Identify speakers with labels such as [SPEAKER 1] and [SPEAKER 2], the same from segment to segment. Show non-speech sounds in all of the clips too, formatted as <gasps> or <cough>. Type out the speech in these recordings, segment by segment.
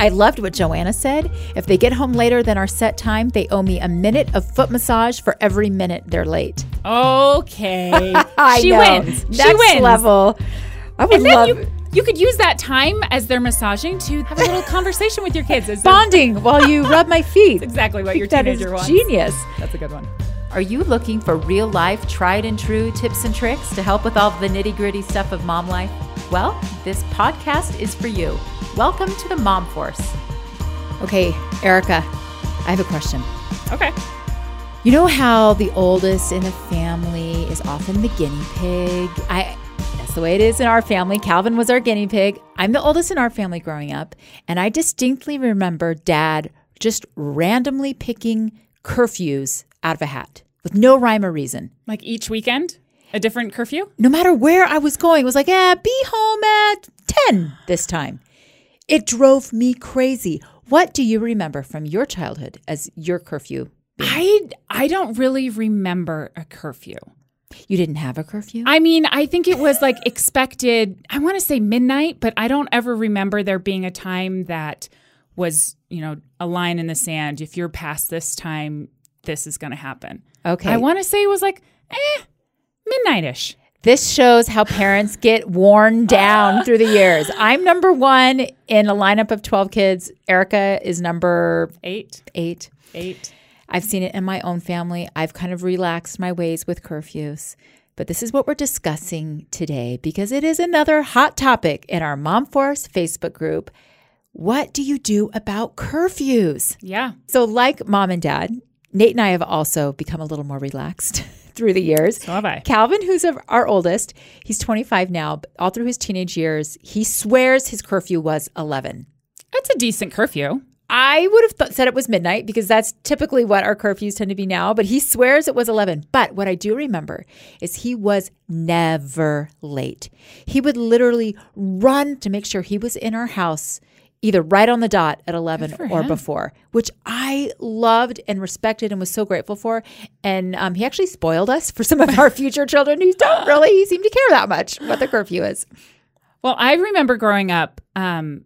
[SPEAKER 1] I loved what Joanna said. If they get home later than our set time, they owe me a minute of foot massage for every minute they're late.
[SPEAKER 2] Okay. <laughs>
[SPEAKER 1] I
[SPEAKER 2] she
[SPEAKER 1] know.
[SPEAKER 2] wins.
[SPEAKER 1] Next
[SPEAKER 2] she wins.
[SPEAKER 1] level. I would
[SPEAKER 2] And then
[SPEAKER 1] love
[SPEAKER 2] you, you could use that time as they're massaging to have a little <laughs> conversation with your kids. As
[SPEAKER 1] bonding while you rub my <laughs> feet.
[SPEAKER 2] exactly what your
[SPEAKER 1] That is
[SPEAKER 2] teenager wants.
[SPEAKER 1] genius.
[SPEAKER 2] That's a good one.
[SPEAKER 1] Are you looking for real life, tried and true tips and tricks to help with all the nitty gritty stuff of mom life? Well, this podcast is for you. Welcome to the Mom Force. Okay, Erika, I have a question.
[SPEAKER 2] Okay.
[SPEAKER 1] You know how the oldest in the family is often the guinea pig? I that's the way it is in our family. Calvin was our guinea pig. I'm the oldest in our family growing up, and I distinctly remember dad just randomly picking curfews out of a hat with no rhyme or reason.
[SPEAKER 2] Like each weekend, a different curfew?
[SPEAKER 1] No matter where I was going, it was like, "Yeah, be home at 10 this time." It drove me crazy. What do you remember from your childhood as your curfew?
[SPEAKER 2] I I don't really remember a curfew.
[SPEAKER 1] You didn't have a curfew?
[SPEAKER 2] I mean, I think it was like expected. I want to say midnight, but I don't ever remember there being a time that was, you know, a line in the sand. If you're past this time, this is going to happen.
[SPEAKER 1] Okay.
[SPEAKER 2] I want to say it was like, eh,
[SPEAKER 1] This shows how parents get worn down through the years. I'm number one in a lineup of 12 kids. Erika is number
[SPEAKER 2] Eight,
[SPEAKER 1] eight.
[SPEAKER 2] eight.
[SPEAKER 1] I've seen it in my own family. I've kind of relaxed my ways with curfews. But this is what we're discussing today because it is another hot topic in our Mom Force Facebook group. What do you do about curfews?
[SPEAKER 2] Yeah.
[SPEAKER 1] So, like mom and dad, Nate and I have also become a little more relaxed <laughs> through the years.
[SPEAKER 2] So have I.
[SPEAKER 1] Calvin, who's our oldest, he's 25 now, but all through his teenage years, he swears his curfew was 11.
[SPEAKER 2] That's a decent curfew.
[SPEAKER 1] I would have th- said it was midnight because that's typically what our curfews tend to be now, but he swears it was 11. But what I do remember is he was never late. He would literally run to make sure he was in our house either right on the dot at 11 or
[SPEAKER 2] him.
[SPEAKER 1] before, which I loved and respected and was so grateful for. And um, he actually spoiled us for some of our <laughs> future children who don't really seem to care that much what the curfew is.
[SPEAKER 2] Well, I remember growing up, um,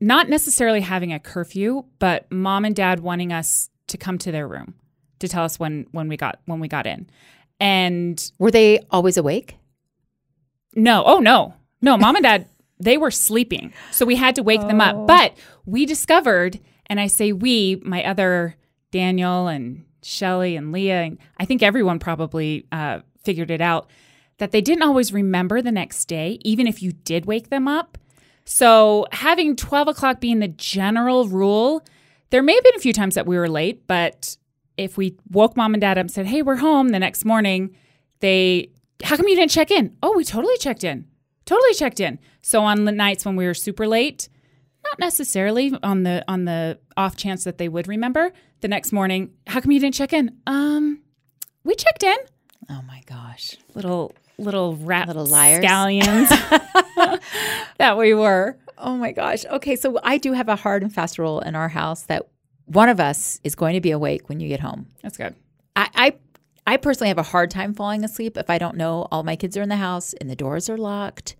[SPEAKER 2] not necessarily having a curfew, but mom and dad wanting us to come to their room to tell us when when we got when we got in. And
[SPEAKER 1] Were they always awake?
[SPEAKER 2] no, oh no, no, mom and dad they were sleeping, so we had to wake them up. But we discovered, and I say we, my other Daniel and Shelly and Leah, and I think everyone probably uh, figured it out that they didn't always remember the next day, even if you did wake them up. So having 12 o'clock being the general rule, there may have been a few times that we were late, but if we woke mom and dad up and said, Hey, we're home the next morning, they, how come you didn't check in? Oh, we totally checked in. Totally checked in. So on the nights when we were super late, not necessarily on the on the off chance that they would remember the next morning, how come you didn't check in? Um, we checked in.
[SPEAKER 1] Oh my gosh.
[SPEAKER 2] Little little rat
[SPEAKER 1] Little liars.
[SPEAKER 2] scallions <laughs> <laughs> that we were.
[SPEAKER 1] Oh my gosh. Okay, so I do have a hard and fast rule in our house that one of us is going to be awake when you get home.
[SPEAKER 2] That's good.
[SPEAKER 1] I, I I personally have a hard time falling asleep if I don't know all my kids are in the house and the doors are locked.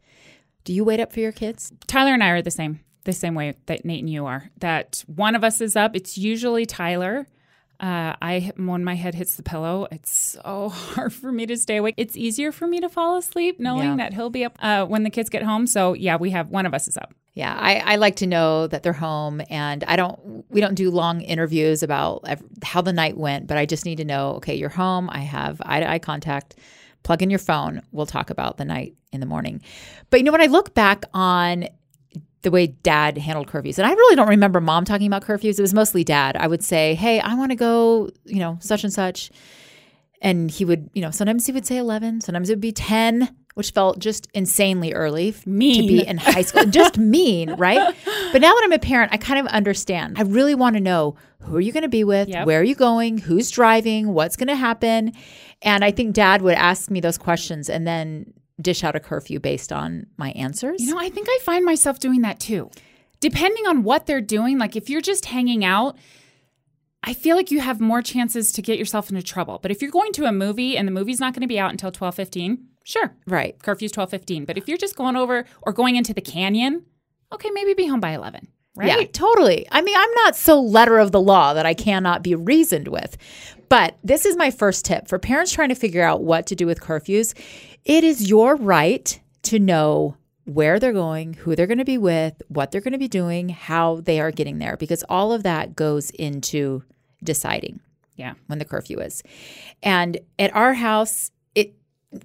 [SPEAKER 1] Do you wait up for your kids?
[SPEAKER 2] Tyler and I are the same, the same way that Nate and you are. That one of us is up. It's usually Tyler. Uh, I when my head hits the pillow, it's so <laughs> hard for me to stay awake. It's easier for me to fall asleep knowing
[SPEAKER 1] Yeah.
[SPEAKER 2] that he'll be up uh, when the kids get home. So yeah, we have one of us is up.
[SPEAKER 1] Yeah, I, I like to know that they're home, and I don't. We don't do long interviews about how the night went, but I just need to know. Okay, you're home. I have eye to eye contact. Plug in your phone. We'll talk about the night in the morning. But you know, when I look back on the way dad handled curfews, and I really don't remember mom talking about curfews. It was mostly dad. I would say, "Hey, I want to go. You know, such and such." And he would, you know, sometimes he would say 11, sometimes it would be 10, which felt just insanely early f- to be in high school. just <laughs> mean, right? But now that I'm a parent, I kind of understand. I really want to know who are you going to be with?
[SPEAKER 2] Yep.
[SPEAKER 1] Where are you going? Who's driving? What's going to happen? And I think dad would ask me those questions and then dish out a curfew based on my answers.
[SPEAKER 2] You know, I think I find myself doing that too. Depending on what they're doing, like if you're just hanging out, I feel like you have more chances to get yourself into trouble. But if you're going to a movie and the movie's not going to be out until 12:15, sure.
[SPEAKER 1] right.
[SPEAKER 2] Curfew's 12:15. But if you're just going over or going into the canyon, okay, maybe be home by 11. right?
[SPEAKER 1] Yeah, totally. I mean, I'm not so letter of the law that I cannot be reasoned with. But this is my first tip for parents trying to figure out what to do with curfews. It is your right to know where they're going, who they're going to be with, what they're going to be doing, how they are getting there, because all of that goes into deciding
[SPEAKER 2] Yeah.
[SPEAKER 1] when the curfew is. And at our house, it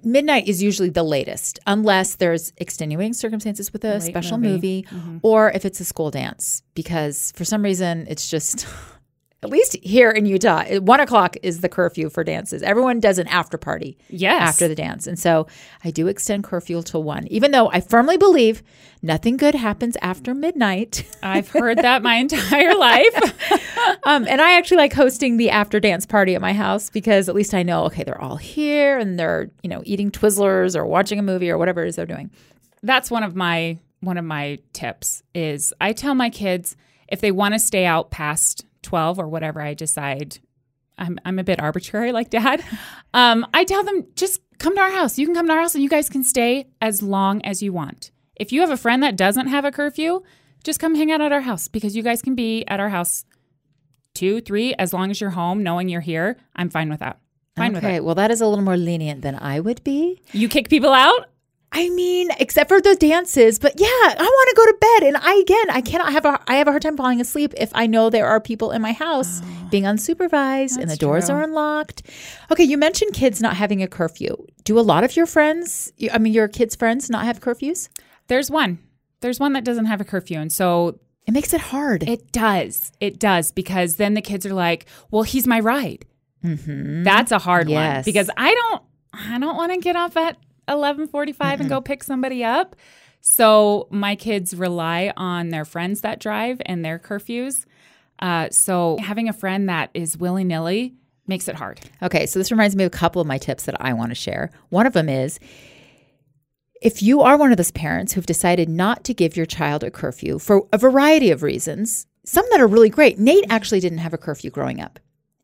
[SPEAKER 1] midnight is usually the latest, unless there's extenuating circumstances with a
[SPEAKER 2] Late
[SPEAKER 1] special
[SPEAKER 2] movie.
[SPEAKER 1] movie, mm-hmm. or if it's a school dance, because for some reason it's just. <laughs> At least here in Utah, one o'clock is the curfew for dances. Everyone does an after party
[SPEAKER 2] Yes.
[SPEAKER 1] after the dance. And so I do extend curfew till one, even though I firmly believe nothing good happens after midnight. <laughs>
[SPEAKER 2] I've heard that my entire life. <laughs>
[SPEAKER 1] Um, and I actually like hosting the after dance party at my house because at least I know, okay, they're all here and they're, you know, eating Twizzlers or watching a movie or whatever it is they're doing.
[SPEAKER 2] That's one of my one of my tips is I tell my kids if they want to stay out past 12 or whatever I decide I'm I'm a bit arbitrary like dad. <laughs> Um, I tell them just come to our house. You can come to our house and you guys can stay as long as you want. If you have a friend that doesn't have a curfew, just come hang out at our house because you guys can be at our house two, three, as long as you're home, knowing you're here. I'm fine with that. Fine with
[SPEAKER 1] that.
[SPEAKER 2] okay,
[SPEAKER 1] well, that is a little more lenient than I would be.
[SPEAKER 2] You kick people out?
[SPEAKER 1] I mean, except for the dances, but yeah, I want to go to bed. And I, again, I cannot have a, I have a hard time falling asleep if I know there are people in my house <gasps> being unsupervised and the doors
[SPEAKER 2] true.
[SPEAKER 1] are unlocked. Okay, you mentioned kids not having a curfew. Do a lot of your friends, I mean, your kids' friends not have curfews?
[SPEAKER 2] There's one. There's one that doesn't have a curfew. And so
[SPEAKER 1] It makes it hard.
[SPEAKER 2] It does. It does because then the kids are like, "Well, he's my ride." Mm-hmm. That's a hard one because I don't, I don't want to get off at eleven forty-five and go pick somebody up. So my kids rely on their friends that drive and their curfews. Uh, so having a friend that is willy nilly makes it hard.
[SPEAKER 1] Okay, so this reminds me of a couple of my tips that I want to share. One of them is if you are one of those parents who've decided not to give your child a curfew for a variety of reasons, some that are really great. Nate actually didn't have a curfew growing up.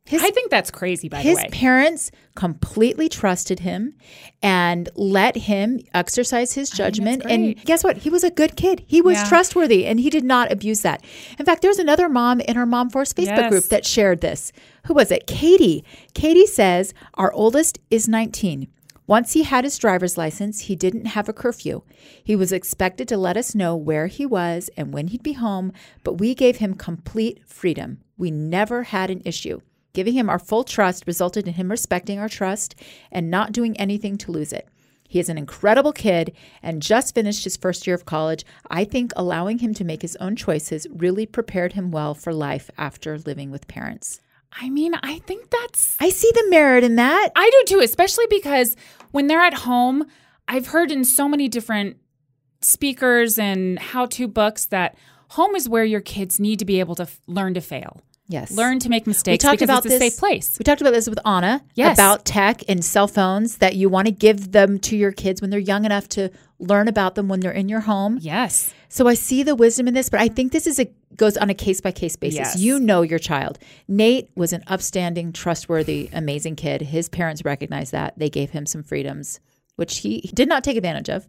[SPEAKER 1] His,
[SPEAKER 2] I think that's crazy. By
[SPEAKER 1] his
[SPEAKER 2] the way, His
[SPEAKER 1] parents completely trusted him and let him exercise his judgment. And guess what? He was a good kid. He was
[SPEAKER 2] Yeah.
[SPEAKER 1] trustworthy and he did not abuse that. In fact, there's another mom in our Mom Force Facebook
[SPEAKER 2] Yes.
[SPEAKER 1] group that shared this. Who was it? Katie. Katie says, Our oldest is 19. Once he had his driver's license, he didn't have a curfew. He was expected to let us know where he was and when he'd be home, but we gave him complete freedom. We never had an issue. Giving him our full trust resulted in him respecting our trust and not doing anything to lose it. He is an incredible kid and just finished his first year of college. I think allowing him to make his own choices really prepared him well for life after living with parents.
[SPEAKER 2] I mean, I think that's
[SPEAKER 1] I see the merit in that.
[SPEAKER 2] I do too, especially because when they're at home, I've heard in so many different speakers and how to books that home is where your kids need to be able to f- learn to fail,
[SPEAKER 1] Yes.
[SPEAKER 2] learn to make mistakes
[SPEAKER 1] we
[SPEAKER 2] talked
[SPEAKER 1] about this-
[SPEAKER 2] safe place.
[SPEAKER 1] We talked about this with Anna
[SPEAKER 2] Yes.
[SPEAKER 1] about tech and cell phones that you want to give them to your kids when they're young enough to learn about them when they're in your home.
[SPEAKER 2] Yes.
[SPEAKER 1] So I see the wisdom in this, but I think this is a goes on a case by case basis.
[SPEAKER 2] Yes.
[SPEAKER 1] You know your child. Nate was an upstanding, trustworthy, amazing kid. His parents recognized that. They gave him some freedoms, which he, he did not take advantage of.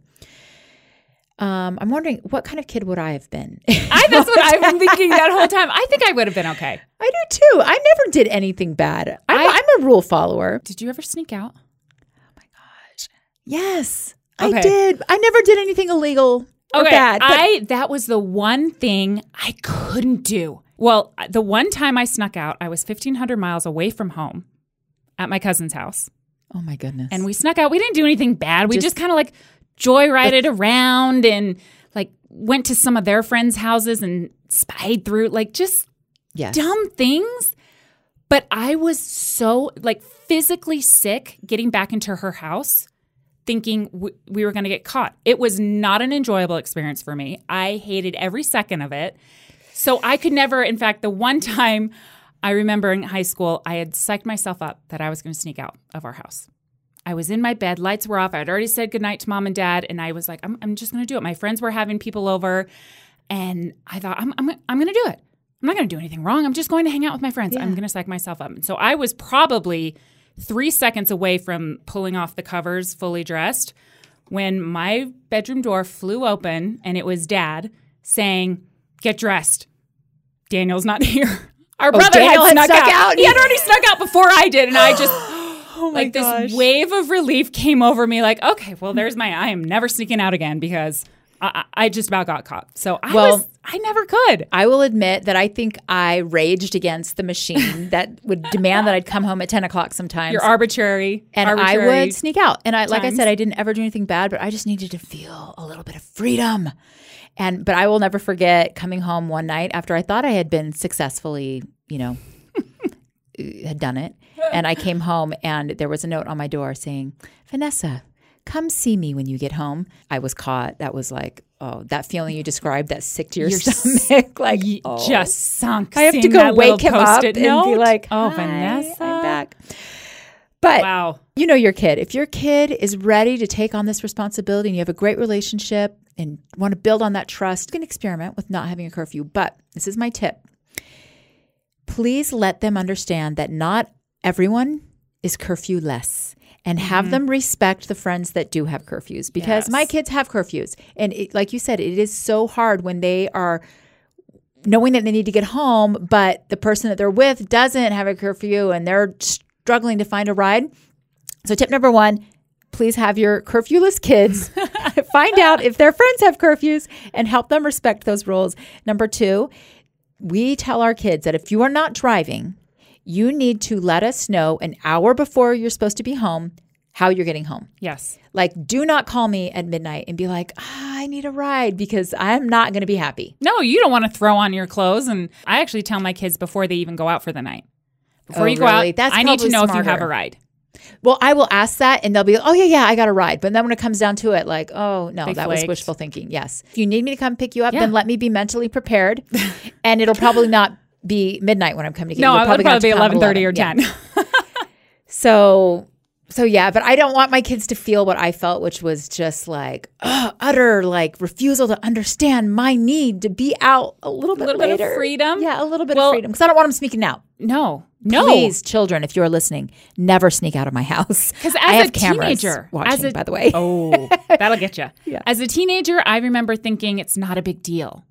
[SPEAKER 1] Um, I'm wondering what kind of kid would I have been?
[SPEAKER 2] I, <laughs> that's what I've been thinking that whole time. I think I would have been okay.
[SPEAKER 1] I do too. I never did anything bad. I'm,
[SPEAKER 2] I-
[SPEAKER 1] I'm a rule follower.
[SPEAKER 2] Did you ever sneak out? Oh my gosh.
[SPEAKER 1] Yes, I did. I never did anything illegal or
[SPEAKER 2] Okay,
[SPEAKER 1] bad. but-
[SPEAKER 2] I that was the one thing I couldn't do. Well, the one time I snuck out, I was 1500 miles away from home at my cousin's house.
[SPEAKER 1] oh my goodness.
[SPEAKER 2] and we snuck out. We didn't do anything bad. We
[SPEAKER 1] Just-
[SPEAKER 2] just, kind of like joyrided around and like went to some of their friends' houses and spied through like just
[SPEAKER 1] yes.
[SPEAKER 2] dumb things. But I was so like physically sick getting back into her house thinking w- we were going to get caught. It was not an enjoyable experience for me. I hated every second of it. So I could never, in fact, the one <laughs> time I remember in high school, I had psyched myself up that I was going to sneak out of our house. I was in my bed, lights were off. I'd already said goodnight to mom and dad, and I was like, I'm, I'm just going to do it. My friends were having people over, and I thought, I'm, I'm, I'm going to do it. I'm not going to do anything wrong. I'm just going to hang out with my friends. I'm going to psych myself up. And so I was probably three seconds away from pulling off the covers fully dressed when my bedroom door flew open and it was dad saying, get dressed. Daniel's not <laughs> here. Our oh, brother
[SPEAKER 1] Oh, Daniel
[SPEAKER 2] had
[SPEAKER 1] had
[SPEAKER 2] snuck,
[SPEAKER 1] snuck
[SPEAKER 2] out.
[SPEAKER 1] out?
[SPEAKER 2] He had already snuck out before I did, and I just
[SPEAKER 1] Oh
[SPEAKER 2] like this wave of relief came over me. Like, okay, well, there's my. I am never sneaking out again because I, I just about got caught. So I
[SPEAKER 1] Well-
[SPEAKER 2] was. I never could.
[SPEAKER 1] I will admit that I think I raged against the machine <laughs> that would demand that I'd come home at 10 o'clock sometimes.
[SPEAKER 2] You're arbitrary,
[SPEAKER 1] and
[SPEAKER 2] arbitrary.
[SPEAKER 1] I would sneak out. And I, like I said, I didn't ever do anything bad, but I just needed to feel a little bit of freedom. And but I will never forget coming home one night after I thought I had been successfully, you know, had done it. And I came home and there was a note on my door saying, Vanessa, come see me when you get home. I was caught. That was like, oh, that feeling you described, that sick to your stomach. <laughs> like, oh.
[SPEAKER 2] just sunk.
[SPEAKER 1] I have to go wake him up
[SPEAKER 2] post-it
[SPEAKER 1] and be like,
[SPEAKER 2] "Oh,
[SPEAKER 1] "Hi,
[SPEAKER 2] Vanessa,
[SPEAKER 1] I'm back." But
[SPEAKER 2] Wow.
[SPEAKER 1] you know your kid. If your kid is ready to take on this responsibility and you have a great relationship and want to build on that trust, you can experiment with not having a curfew. But this is my tip. Please let them understand that not everyone is curfew less and have mm-hmm. them respect the friends that do have curfews because
[SPEAKER 2] Yes.
[SPEAKER 1] my kids have curfews. And it, like you said, it is so hard when they are knowing that they need to get home, but the person that they're with doesn't have a curfew and they're struggling to find a ride. So, tip number one please have your curfewless kids <laughs> find out if their friends have curfews and help them respect those rules. Number two, we tell our kids that if you are not driving, you need to let us know an hour before you're supposed to be home how you're getting home.
[SPEAKER 2] Yes.
[SPEAKER 1] Like, do not call me at midnight and be like, ah, I need a ride because I'm not going to be happy.
[SPEAKER 2] No, you don't want to throw on your clothes. And I actually tell my kids before they even go out for the night. Before
[SPEAKER 1] Oh,
[SPEAKER 2] you go
[SPEAKER 1] really?
[SPEAKER 2] out,
[SPEAKER 1] That's
[SPEAKER 2] I need to know if you have a ride.
[SPEAKER 1] Well, I will ask that and they'll be, like, oh, yeah, yeah, I got a ride. But then when it comes down to it, like, oh, no,
[SPEAKER 2] They
[SPEAKER 1] that was wishful thinking. Yes. If you need me to come pick you up,
[SPEAKER 2] Yeah.
[SPEAKER 1] then let me be mentally prepared. and it'll probably not be midnight when I'm coming to get
[SPEAKER 2] No,
[SPEAKER 1] you.
[SPEAKER 2] it
[SPEAKER 1] You'll
[SPEAKER 2] would probably be
[SPEAKER 1] to come at
[SPEAKER 2] eleven thirty or
[SPEAKER 1] 11. Yeah. <laughs> So, so yeah, but I don't want my kids to feel what I felt, which was just like utter like refusal to understand my need to be out a little bit
[SPEAKER 2] little bit of
[SPEAKER 1] later.
[SPEAKER 2] freedom?
[SPEAKER 1] Yeah, a little bit
[SPEAKER 2] Well-
[SPEAKER 1] of freedom because I don't want them sneaking out.
[SPEAKER 2] No, no.
[SPEAKER 1] Please, children, if you're listening, never sneak out of my house.
[SPEAKER 2] Because <laughs> as
[SPEAKER 1] I have
[SPEAKER 2] a
[SPEAKER 1] cameras
[SPEAKER 2] teenager,
[SPEAKER 1] watching,
[SPEAKER 2] as a,
[SPEAKER 1] by the way.
[SPEAKER 2] oh, <laughs> that'll get you.
[SPEAKER 1] Yeah.
[SPEAKER 2] As a teenager, I remember thinking it's not a big deal.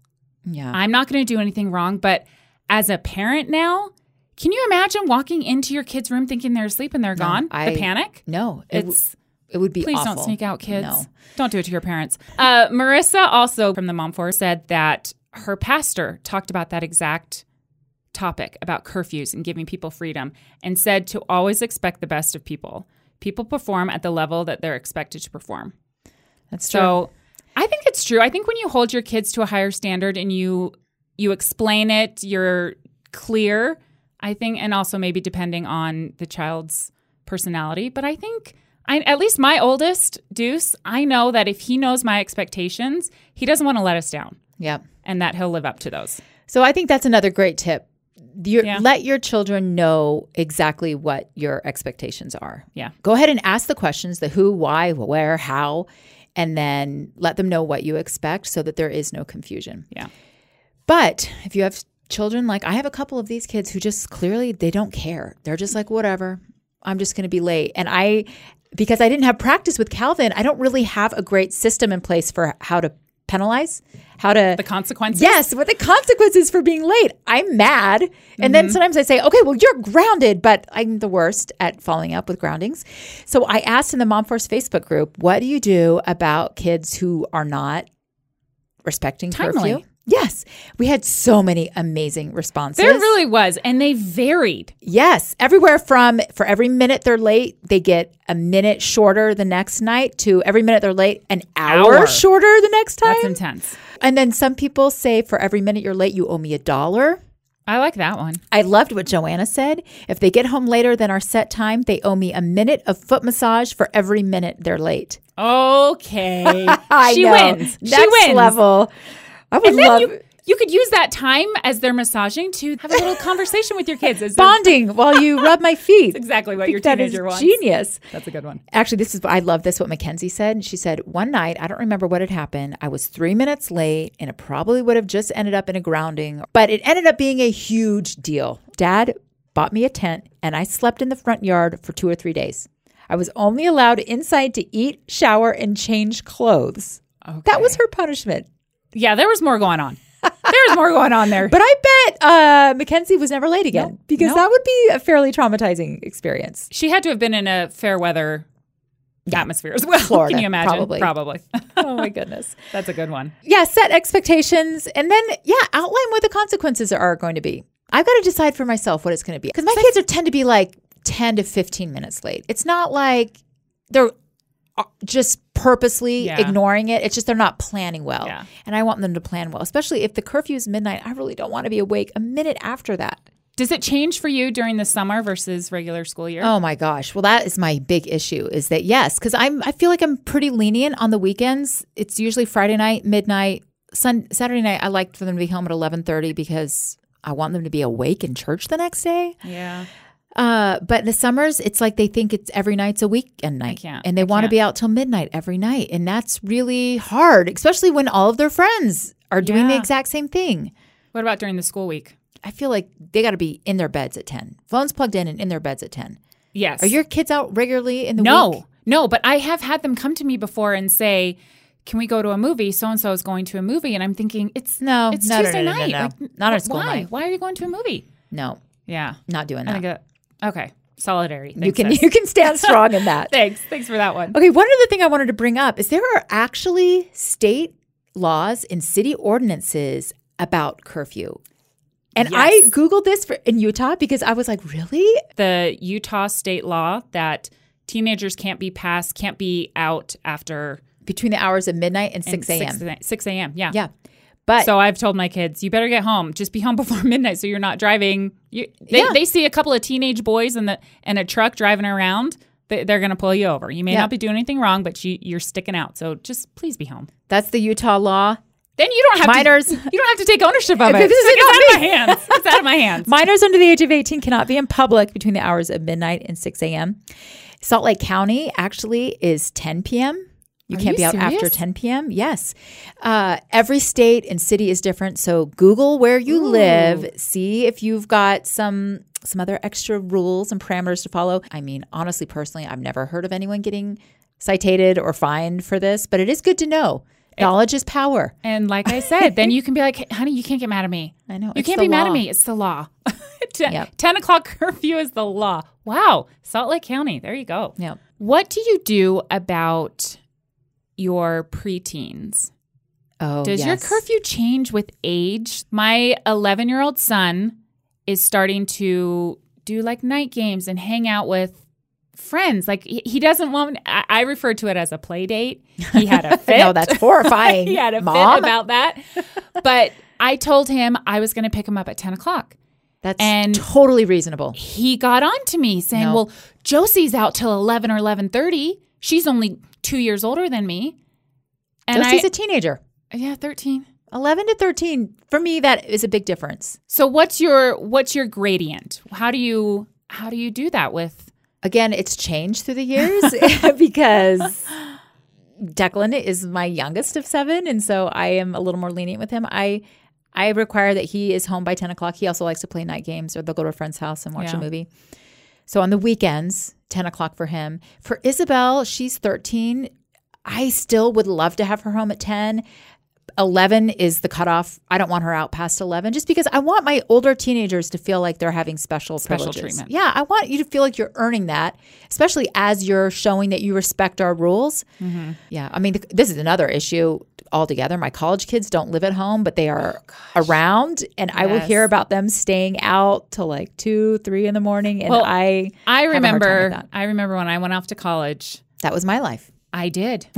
[SPEAKER 1] Yeah.
[SPEAKER 2] I'm not going to do anything wrong. But as a parent now, can you imagine walking into your kid's room thinking they're asleep and they're gone?
[SPEAKER 1] I-
[SPEAKER 2] the panic.
[SPEAKER 1] no, it, w-
[SPEAKER 2] It's
[SPEAKER 1] it would be
[SPEAKER 2] please
[SPEAKER 1] awful.
[SPEAKER 2] don't sneak out, kids.
[SPEAKER 1] No.
[SPEAKER 2] Don't do it to your parents. Uh, Marissa also from the Mom Force said that her pastor talked about that exact topic about curfews and giving people freedom and said to always expect the best of people. People perform at the level that they're expected to perform.
[SPEAKER 1] That's true.
[SPEAKER 2] So I think it's true. I think when you hold your kids to a higher standard and you you explain it, you're clear. I think, and also maybe depending on the child's personality. But I think, I, at least my oldest Deuce, I know that if he knows my expectations, he doesn't want to let us down,
[SPEAKER 1] yeah.
[SPEAKER 2] and that he'll live up to those.
[SPEAKER 1] So I think that's another great tip. Your,
[SPEAKER 2] Yeah.
[SPEAKER 1] Let your children know exactly what your expectations are.
[SPEAKER 2] Yeah.
[SPEAKER 1] Go ahead and ask the questions the who, why, where, how, and then let them know what you expect so that there is no confusion.
[SPEAKER 2] Yeah.
[SPEAKER 1] But if you have children, like I have a couple of these kids who just clearly they don't care. They're just like, whatever, I'm just going to be late. And I, because I didn't have practice with Calvin, I don't really have a great system in place for how to penalize, how to
[SPEAKER 2] The consequences.
[SPEAKER 1] Yes, what the consequences for being late. I'm mad. And
[SPEAKER 2] Mm-hmm.
[SPEAKER 1] then sometimes I say, okay, well, you're grounded, but I'm the worst at following up with groundings. So I asked in the Mom Force Facebook group, what do you do about kids who are not respecting
[SPEAKER 2] Timely.
[SPEAKER 1] curfew? Yes. We had so many amazing responses.
[SPEAKER 2] There really was, and they varied.
[SPEAKER 1] Yes, everywhere from for every minute they're late, they get a minute shorter the next night to every minute they're late, an hour,
[SPEAKER 2] Hour.
[SPEAKER 1] shorter the next time.
[SPEAKER 2] That's intense.
[SPEAKER 1] and then some people say for every minute you're late, you owe me a dollar.
[SPEAKER 2] I like that one.
[SPEAKER 1] I loved what Joanna said. If they get home later than our set time, they owe me a minute of foot massage for every minute they're late.
[SPEAKER 2] Okay, <laughs> she
[SPEAKER 1] know.
[SPEAKER 2] wins.
[SPEAKER 1] Next
[SPEAKER 2] she wins.
[SPEAKER 1] level. I would love
[SPEAKER 2] you, you could use that time as they're massaging to have a little conversation with your kids. As <laughs>
[SPEAKER 1] bonding while you rub my <laughs> feet.
[SPEAKER 2] That's exactly what your teenager wants.
[SPEAKER 1] genius.
[SPEAKER 2] That's a good one.
[SPEAKER 1] Actually, this is I love this. What Mackenzie said. She said one night I don't remember what had happened. I was three minutes late, and it probably would have just ended up in a grounding, but it ended up being a huge deal. Dad bought me a tent, and I slept in the front yard for two or three days. I was only allowed inside to eat, shower, and change clothes. That was her punishment.
[SPEAKER 2] Yeah, there was more going on. There's more going on there. <laughs>
[SPEAKER 1] But I bet uh, Mackenzie was never late again
[SPEAKER 2] Nope.
[SPEAKER 1] because
[SPEAKER 2] Nope.
[SPEAKER 1] that would be a fairly traumatizing experience.
[SPEAKER 2] she had to have been in a fair weather atmosphere as well. <laughs>
[SPEAKER 1] Florida,
[SPEAKER 2] Can you imagine?
[SPEAKER 1] probably.
[SPEAKER 2] Probably. <laughs>
[SPEAKER 1] Oh my goodness.
[SPEAKER 2] That's a good one.
[SPEAKER 1] yeah, set expectations and then, yeah, outline what the consequences are going to be. I've got to decide for myself what it's going to be because my kids are tend to be like 10 to 15 minutes late. It's not like they're just purposely
[SPEAKER 2] Yeah.
[SPEAKER 1] ignoring it. It's just they're not planning well.
[SPEAKER 2] Yeah.
[SPEAKER 1] And I want them to plan well, especially if the curfew is midnight. I really don't want to be awake a minute after that.
[SPEAKER 2] Does it change for you during the summer versus regular school year?
[SPEAKER 1] Oh my gosh. Well, that is my big issue is that yes, because I'm I feel like I'm pretty lenient on the weekends. It's usually Friday night, midnight, Sun Saturday night. I like for them to be home at eleven thirty because I want them to be awake in church the next day.
[SPEAKER 2] Yeah.
[SPEAKER 1] Uh, but in the summers, it's like they think it's every night's a weekend night, and they want to be out till midnight every night, and that's really hard, especially when all of their friends are doing the exact same thing.
[SPEAKER 2] What about during the school week?
[SPEAKER 1] I feel like they got to be in their beds at ten, phones plugged in, and in their beds at ten.
[SPEAKER 2] Yes.
[SPEAKER 1] Are your kids out regularly in the
[SPEAKER 2] no,
[SPEAKER 1] week?
[SPEAKER 2] no, but I have had them come to me before and say, "Can we go to a movie? So and so is going to a movie," and I'm thinking, "It's
[SPEAKER 1] No,
[SPEAKER 2] it's
[SPEAKER 1] no, no,
[SPEAKER 2] Tuesday
[SPEAKER 1] no, no,
[SPEAKER 2] night,
[SPEAKER 1] no.
[SPEAKER 2] Like,
[SPEAKER 1] Not
[SPEAKER 2] wh-
[SPEAKER 1] school
[SPEAKER 2] why?
[SPEAKER 1] night.
[SPEAKER 2] Why are you going to a movie?"
[SPEAKER 1] No,
[SPEAKER 2] Yeah,
[SPEAKER 1] not doing
[SPEAKER 2] I
[SPEAKER 1] that.
[SPEAKER 2] Okay, solidarity.
[SPEAKER 1] you can
[SPEAKER 2] sis. <laughs>
[SPEAKER 1] you can stand strong in that. <laughs>
[SPEAKER 2] Thanks, thanks for that one.
[SPEAKER 1] Okay, one other thing I wanted to bring up is there are actually state laws and city ordinances about curfew. And I googled this for, in Utah because I was like, really?
[SPEAKER 2] The Utah state law that teenagers can't be passed, can't be out after
[SPEAKER 1] Between the hours of midnight and 6 a.m.
[SPEAKER 2] 6, 6 a.m. Yeah.
[SPEAKER 1] Yeah. But
[SPEAKER 2] So I've told my kids, you better get home. Just be home <laughs> before midnight, so you're not driving. You, they,
[SPEAKER 1] Yeah.
[SPEAKER 2] they see a couple of teenage boys in the in a truck driving around. They, they're going to pull you over. You may
[SPEAKER 1] Yeah.
[SPEAKER 2] not be doing anything wrong, but you, you're sticking out. So just please be home.
[SPEAKER 1] that's the Utah law.
[SPEAKER 2] Then you don't have
[SPEAKER 1] Minors-
[SPEAKER 2] To, <laughs> you don't have to take ownership of <laughs> it.
[SPEAKER 1] This is
[SPEAKER 2] It's
[SPEAKER 1] not
[SPEAKER 2] out of my hands. It's out of my hands.
[SPEAKER 1] Minors under the age of 18 cannot be in public between the hours of midnight and 6 a.m. Salt Lake County actually is 10 p.m. You
[SPEAKER 2] Are
[SPEAKER 1] can't
[SPEAKER 2] you
[SPEAKER 1] be out after 10 p.m. Yes. Uh, every state and city is different. So Google where you live, see if you've got some some other extra rules and parameters to follow. I mean, honestly, personally, I've never heard of anyone getting cited or fined for this, but it is good to know. Knowledge is power.
[SPEAKER 2] And like I said, then you <laughs> can be like, honey, you can't get mad at me.
[SPEAKER 1] I know.
[SPEAKER 2] You can't be mad at me. It's the law. <laughs> Ten,
[SPEAKER 1] Yep.
[SPEAKER 2] 10 o'clock curfew is the law. Wow. Salt Lake County. There you go.
[SPEAKER 1] Yeah.
[SPEAKER 2] What do you do about your preteens?
[SPEAKER 1] Oh,
[SPEAKER 2] Does your curfew change with age? My 11 year old son is starting to do like night games and hang out with friends. Like he, doesn't want, I, I refer to it as a play date. He had a <laughs> fit.
[SPEAKER 1] No, that's horrifying. <laughs>
[SPEAKER 2] he had a
[SPEAKER 1] Mom.
[SPEAKER 2] fit about that. But I told him I was going to pick him up at 10 o'clock.
[SPEAKER 1] That's
[SPEAKER 2] And-
[SPEAKER 1] totally reasonable.
[SPEAKER 2] He got on to me saying,
[SPEAKER 1] No.
[SPEAKER 2] well, Josie's out till 11 or 11.30. She's only two years older than me. And
[SPEAKER 1] Josie's
[SPEAKER 2] I,
[SPEAKER 1] a teenager.
[SPEAKER 2] yeah, 13.
[SPEAKER 1] 11 to 13 for me that is a big difference
[SPEAKER 2] So what's your what's your gradient? How do you how do you do that with
[SPEAKER 1] again it's changed through the years <laughs> <laughs> because declan is my youngest of seven and so i am a little more lenient with him i i require that he is home by 10 o'clock he also likes to play night games or they'll go to a friend's house and watch
[SPEAKER 2] Yeah.
[SPEAKER 1] a movie so on the weekends 10 o'clock for him. For isabel she's 13 i still would love to have her home at 10 11 is the cutoff. I don't want her out past 11 just because I want my older teenagers to feel like they're having special,
[SPEAKER 2] Special
[SPEAKER 1] privileges.
[SPEAKER 2] treatment.
[SPEAKER 1] Yeah, I want you to feel like you're earning that, especially as you're showing that you respect our rules.
[SPEAKER 2] Mm-hmm.
[SPEAKER 1] Yeah, I mean, th- this is another issue altogether. My college kids don't live at home, but they are around, and I will hear about them staying out till like two, three in the morning. And
[SPEAKER 2] Well,
[SPEAKER 1] I,
[SPEAKER 2] I
[SPEAKER 1] have a hard time with
[SPEAKER 2] remember. I remember when I went off to college,
[SPEAKER 1] that was my life.
[SPEAKER 2] I did. <laughs>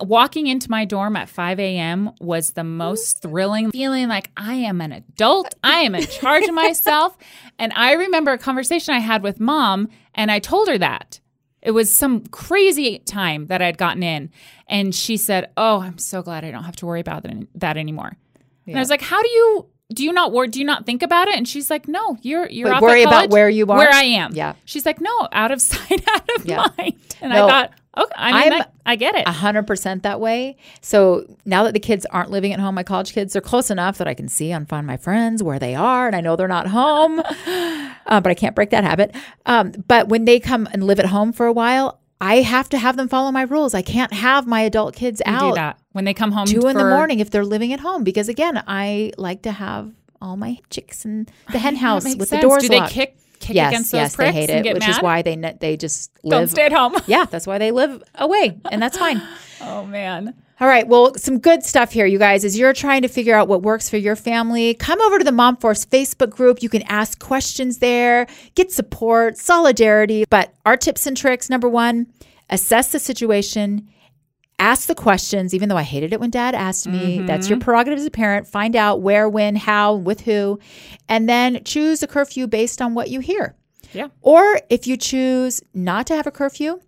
[SPEAKER 2] Walking into my dorm at 5 a.m. was the most thrilling feeling like I am an adult. I am in charge of myself. <laughs> And I remember a conversation I had with mom, and I told her that. It was some crazy time that I'd gotten in. And she said, Oh, I'm so glad I don't have to worry about that, anymore. And I was like, How do you. Do you not worry? Do you not think about it? And she's like, No, you're you're
[SPEAKER 1] Wait,
[SPEAKER 2] off
[SPEAKER 1] worry
[SPEAKER 2] at
[SPEAKER 1] about
[SPEAKER 2] college,
[SPEAKER 1] where you are?
[SPEAKER 2] where I am.
[SPEAKER 1] Yeah.
[SPEAKER 2] She's like, No, out of <laughs> sight, out of
[SPEAKER 1] Yeah.
[SPEAKER 2] mind. And
[SPEAKER 1] No.
[SPEAKER 2] I thought, Okay, I mean,
[SPEAKER 1] I'm
[SPEAKER 2] I, I get it.
[SPEAKER 1] A hundred percent that way. So now that the kids aren't living at home, my college kids, they're close enough that I can see and find my friends where they are, and I know they're not home. <laughs> uh, but I can't break that habit. Um, but when they come and live at home for a while, I have to have them follow my rules. I can't have my adult kids
[SPEAKER 2] You
[SPEAKER 1] out
[SPEAKER 2] do that when they come home
[SPEAKER 1] two in the morning if they're living at home because again, I like to have all my chicks in the <laughs> hen house with
[SPEAKER 2] sense.
[SPEAKER 1] the doors
[SPEAKER 2] Do they
[SPEAKER 1] locked.
[SPEAKER 2] kick kick
[SPEAKER 1] yes,
[SPEAKER 2] against those
[SPEAKER 1] yes,
[SPEAKER 2] pricks
[SPEAKER 1] they hate
[SPEAKER 2] and
[SPEAKER 1] it,
[SPEAKER 2] get
[SPEAKER 1] which
[SPEAKER 2] mad?
[SPEAKER 1] is why they ne- they just
[SPEAKER 2] Don't
[SPEAKER 1] live.
[SPEAKER 2] stay at home.
[SPEAKER 1] yeah, that's why they live away, and that's fine. <laughs>
[SPEAKER 2] oh man.
[SPEAKER 1] All right. Well, some good stuff here, you guys. As you're trying to figure out what works for your family, come over to the Mom Force Facebook group. You can ask questions there, get support, solidarity. But our tips and tricks number one, assess the situation, ask the questions, even though I hated it when dad asked me. That's your mm-hmm. prerogative as a parent. Find out where, when, how, with who, and then choose a curfew based on what you hear.
[SPEAKER 2] Yeah.
[SPEAKER 1] Or if you choose not to have a curfew,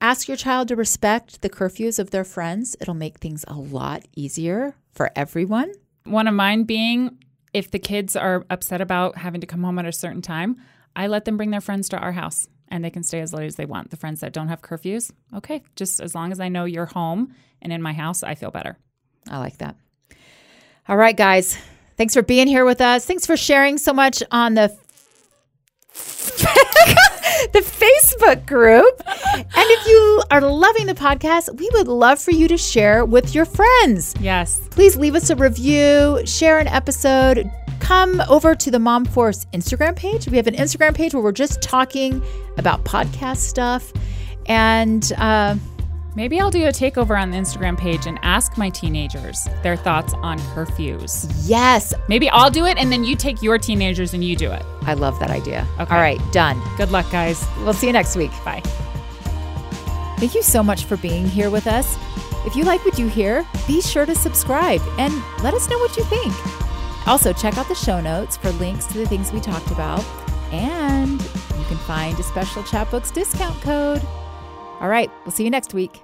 [SPEAKER 1] ask your child to respect the curfews of their friends. It'll make things a lot easier for everyone.
[SPEAKER 2] One of mine being if the kids are upset about having to come home at a certain time, I let them bring their friends to our house and they can stay as late as they want. The friends that don't have curfews, okay, just as long as I know you're home and in my house, I feel better.
[SPEAKER 1] I like that. All right, guys. Thanks for being here with us. Thanks for sharing so much on the <laughs> the Facebook group. And if you are loving the podcast, we would love for you to share with your friends.
[SPEAKER 2] Yes.
[SPEAKER 1] Please leave us a review, share an episode. Come over to the Mom Force Instagram page. We have an Instagram page where we're just talking about podcast stuff. And uh,
[SPEAKER 2] Maybe I'll do a takeover on the Instagram page and ask my teenagers their thoughts on curfews.
[SPEAKER 1] yes,
[SPEAKER 2] Maybe I'll do it and then you take your teenagers and you do it.
[SPEAKER 1] I love that idea.
[SPEAKER 2] Okay.
[SPEAKER 1] All right, done.
[SPEAKER 2] Good luck, guys.
[SPEAKER 1] We'll see you next week.
[SPEAKER 2] Bye.
[SPEAKER 1] Thank you so much for being here with us. If you like what you hear, be sure to subscribe and let us know what you think. Also, check out the show notes for links to the things we talked about, and you can find a special Chatbooks discount code. All right, we'll see you next week.